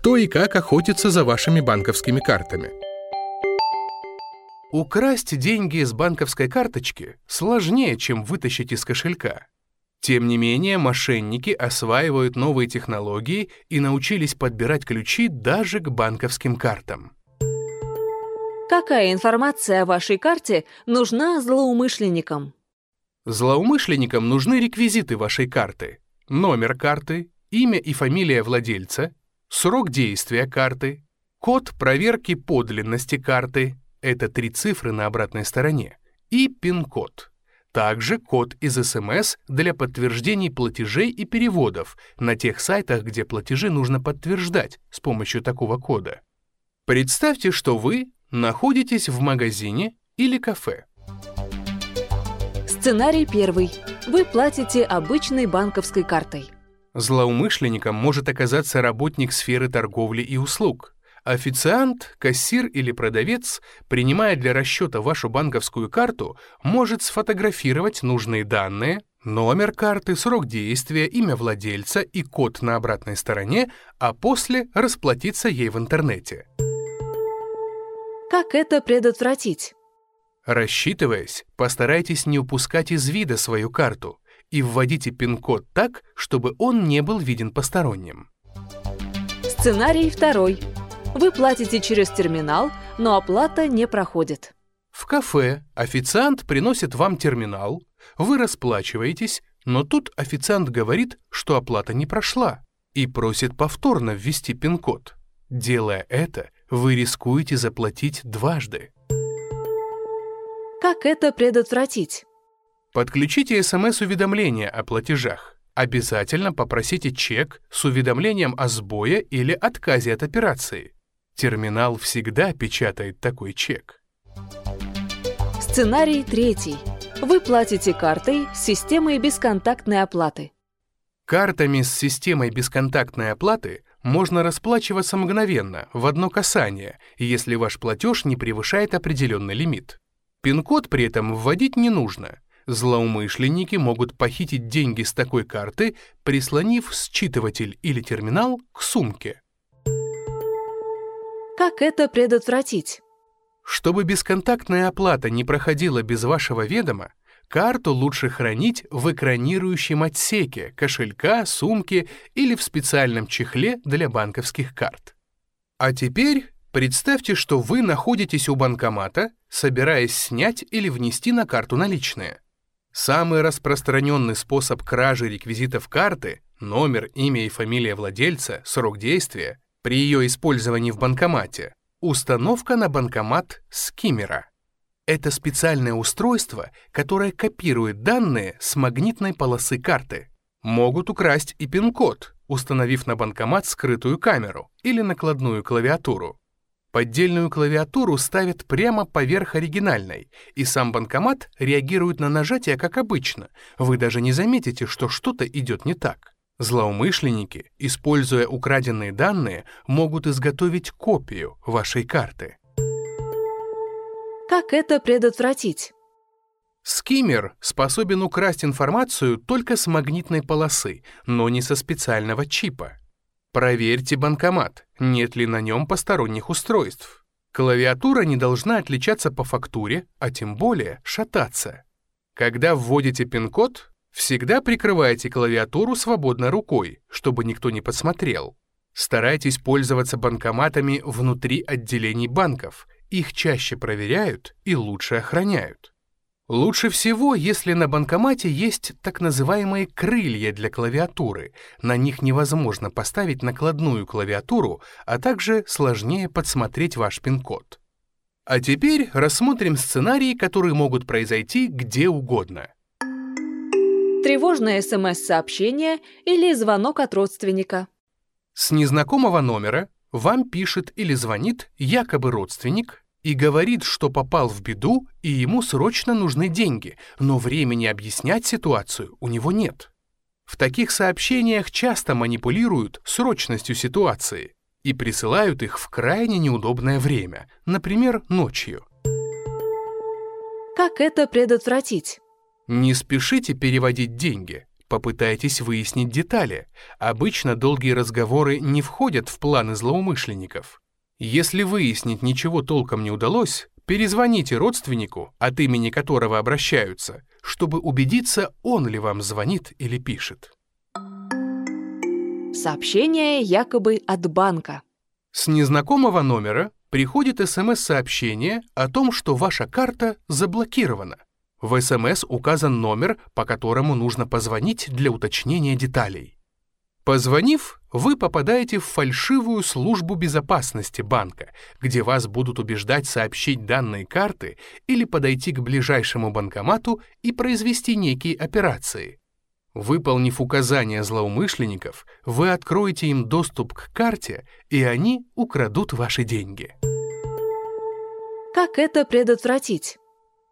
кто и как охотится за вашими банковскими картами. Украсть деньги из банковской карточки сложнее, чем вытащить из кошелька. Тем не менее, мошенники осваивают новые технологии и научились подбирать ключи даже к банковским картам. Какая информация о вашей карте нужна злоумышленникам? Злоумышленникам нужны реквизиты вашей карты, номер карты, имя и фамилия владельца, срок действия карты, код проверки подлинности карты, это три цифры на обратной стороне, и пин-код. Также код из СМС для подтверждений платежей и переводов на тех сайтах, где платежи нужно подтверждать с помощью такого кода. Представьте, что вы находитесь в магазине или кафе. Сценарий первый. Вы платите обычной банковской картой. Злоумышленником может оказаться работник сферы торговли и услуг. Официант, кассир или продавец, принимая для расчета вашу банковскую карту, может сфотографировать нужные данные, номер карты, срок действия, имя владельца и код на обратной стороне, а после расплатиться ей в интернете. Как это предотвратить? Рассчитываясь, постарайтесь не упускать из вида свою карту и вводите пин-код так, чтобы он не был виден посторонним. Сценарий второй. Вы платите через терминал, но оплата не проходит. В кафе официант приносит вам терминал, вы расплачиваетесь, но тут официант говорит, что оплата не прошла и просит повторно ввести пин-код. Делая это, вы рискуете заплатить дважды. Как это предотвратить? Подключите СМС-уведомления о платежах. Обязательно попросите чек с уведомлением о сбое или отказе от операции. Терминал всегда печатает такой чек. Сценарий третий. Вы платите картой с системой бесконтактной оплаты. Картами с системой бесконтактной оплаты можно расплачиваться мгновенно, в одно касание, если ваш платеж не превышает определенный лимит. Пин-код при этом вводить не нужно. Злоумышленники могут похитить деньги с такой карты, прислонив считыватель или терминал к сумке. Как это предотвратить? Чтобы бесконтактная оплата не проходила без вашего ведома, карту лучше хранить в экранирующем отсеке кошелька, сумки или в специальном чехле для банковских карт. А теперь представьте, что вы находитесь у банкомата, собираясь снять или внести на карту наличные. Самый распространенный способ кражи реквизитов карты — номер, имя и фамилия владельца, срок действия при ее использовании в банкомате установка на банкомат скиммера. Это специальное устройство, которое копирует данные с магнитной полосы карты. Могут украсть и пин-код, установив на банкомат скрытую камеру или накладную клавиатуру. Поддельную клавиатуру ставят прямо поверх оригинальной, и сам банкомат реагирует на нажатие как обычно. Вы даже не заметите, что что-то идет не так. Злоумышленники, используя украденные данные, могут изготовить копию вашей карты. Как это предотвратить? Скиммер способен украсть информацию только с магнитной полосы, но не со специального чипа. Проверьте банкомат, нет ли на нем посторонних устройств. Клавиатура не должна отличаться по фактуре, а тем более шататься. Когда вводите пин-код, Всегда прикрывайте клавиатуру свободной рукой, чтобы никто не подсмотрел. Старайтесь пользоваться банкоматами внутри отделений банков. Их чаще проверяют и лучше охраняют. Лучше всего, если на банкомате есть так называемые крылья для клавиатуры. На них невозможно поставить накладную клавиатуру, а также сложнее подсмотреть ваш пин-код. А теперь рассмотрим сценарии, которые могут произойти где угодно тревожное СМС-сообщение или звонок от родственника. С незнакомого номера вам пишет или звонит якобы родственник и говорит, что попал в беду и ему срочно нужны деньги, но времени объяснять ситуацию у него нет. В таких сообщениях часто манипулируют срочностью ситуации и присылают их в крайне неудобное время, например, ночью. Как это предотвратить? Не спешите переводить деньги. Попытайтесь выяснить детали. Обычно долгие разговоры не входят в планы злоумышленников. Если выяснить ничего толком не удалось, перезвоните родственнику, от имени которого обращаются, чтобы убедиться, он ли вам звонит или пишет. Сообщение якобы от банка. С незнакомого номера приходит СМС-сообщение о том, что ваша карта заблокирована. В СМС указан номер, по которому нужно позвонить для уточнения деталей. Позвонив, вы попадаете в фальшивую службу безопасности банка, где вас будут убеждать сообщить данные карты или подойти к ближайшему банкомату и произвести некие операции. Выполнив указания злоумышленников, вы откроете им доступ к карте, и они украдут ваши деньги. Как это предотвратить?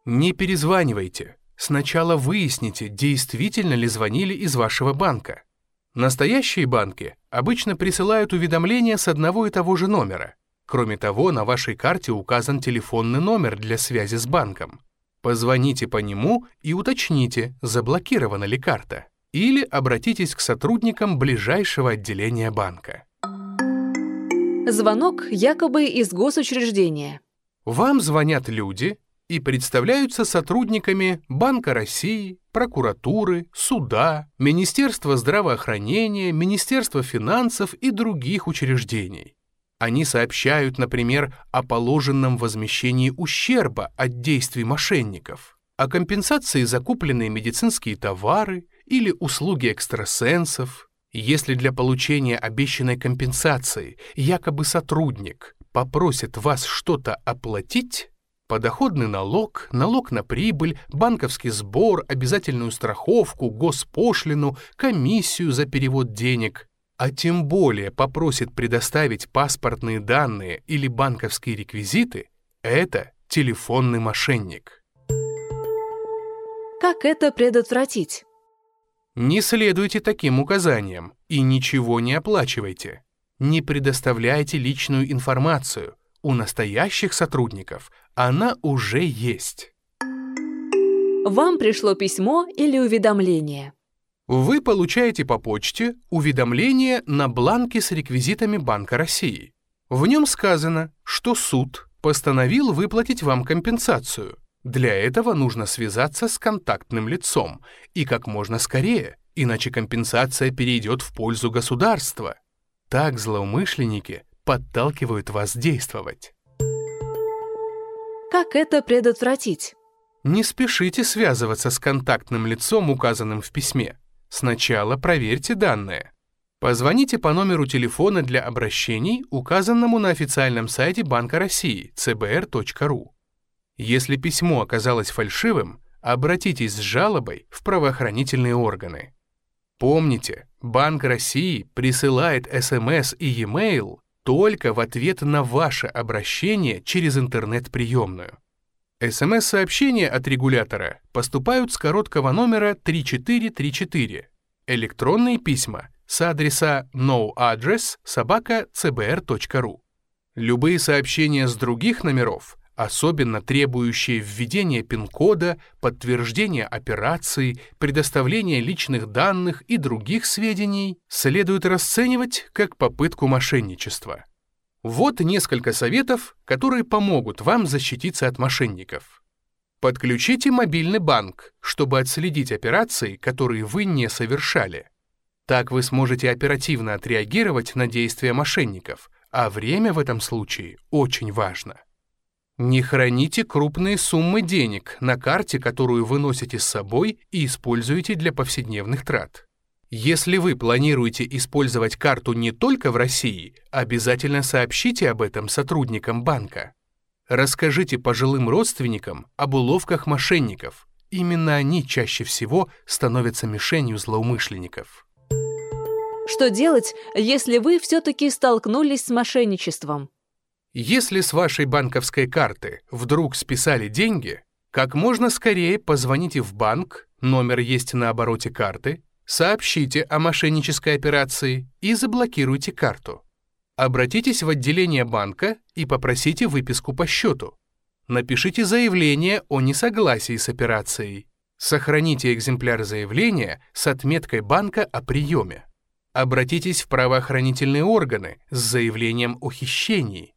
Не перезванивайте. Сначала выясните, действительно ли звонили из вашего банка. Настоящие банки обычно присылают уведомления с одного и того же номера. Кроме того, на вашей карте указан телефонный номер для связи с банком. Позвоните по нему и уточните, заблокирована ли карта. Или обратитесь к сотрудникам ближайшего отделения банка. Звонок якобы из госучреждения. Вам звонят люди, и представляются сотрудниками Банка России, прокуратуры, суда, Министерства здравоохранения, Министерства финансов и других учреждений. Они сообщают, например, о положенном возмещении ущерба от действий мошенников, о компенсации за купленные медицинские товары или услуги экстрасенсов. Если для получения обещанной компенсации якобы сотрудник попросит вас что-то оплатить, Подоходный налог, налог на прибыль, банковский сбор, обязательную страховку, госпошлину, комиссию за перевод денег, а тем более попросит предоставить паспортные данные или банковские реквизиты, это телефонный мошенник. Как это предотвратить? Не следуйте таким указаниям и ничего не оплачивайте. Не предоставляйте личную информацию. У настоящих сотрудников она уже есть. Вам пришло письмо или уведомление. Вы получаете по почте уведомление на бланке с реквизитами Банка России. В нем сказано, что суд постановил выплатить вам компенсацию. Для этого нужно связаться с контактным лицом и как можно скорее, иначе компенсация перейдет в пользу государства. Так злоумышленники подталкивают вас действовать. Как это предотвратить? Не спешите связываться с контактным лицом, указанным в письме. Сначала проверьте данные. Позвоните по номеру телефона для обращений, указанному на официальном сайте Банка России cbr.ru. Если письмо оказалось фальшивым, обратитесь с жалобой в правоохранительные органы. Помните, Банк России присылает СМС и e-mail только в ответ на ваше обращение через интернет-приемную. СМС-сообщения от регулятора поступают с короткого номера 3434. Электронные письма с адреса noaddress Любые сообщения с других номеров особенно требующие введения пин-кода, подтверждения операций, предоставления личных данных и других сведений, следует расценивать как попытку мошенничества. Вот несколько советов, которые помогут вам защититься от мошенников. Подключите мобильный банк, чтобы отследить операции, которые вы не совершали. Так вы сможете оперативно отреагировать на действия мошенников, а время в этом случае очень важно. Не храните крупные суммы денег на карте, которую вы носите с собой и используете для повседневных трат. Если вы планируете использовать карту не только в России, обязательно сообщите об этом сотрудникам банка. Расскажите пожилым родственникам об уловках мошенников. Именно они чаще всего становятся мишенью злоумышленников. Что делать, если вы все-таки столкнулись с мошенничеством? Если с вашей банковской карты вдруг списали деньги, как можно скорее позвоните в банк, номер есть на обороте карты, сообщите о мошеннической операции и заблокируйте карту. Обратитесь в отделение банка и попросите выписку по счету. Напишите заявление о несогласии с операцией. Сохраните экземпляр заявления с отметкой банка о приеме. Обратитесь в правоохранительные органы с заявлением о хищении.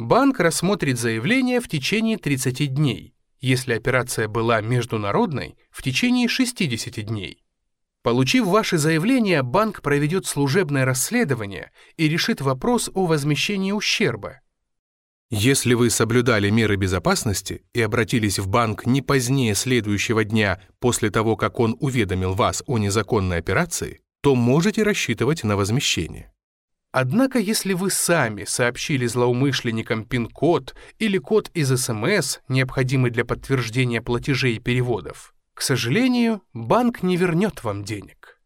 Банк рассмотрит заявление в течение 30 дней, если операция была международной, в течение 60 дней. Получив ваше заявление, банк проведет служебное расследование и решит вопрос о возмещении ущерба. Если вы соблюдали меры безопасности и обратились в банк не позднее следующего дня после того, как он уведомил вас о незаконной операции, то можете рассчитывать на возмещение. Однако, если вы сами сообщили злоумышленникам пин-код или код из СМС, необходимый для подтверждения платежей и переводов, к сожалению, банк не вернет вам денег.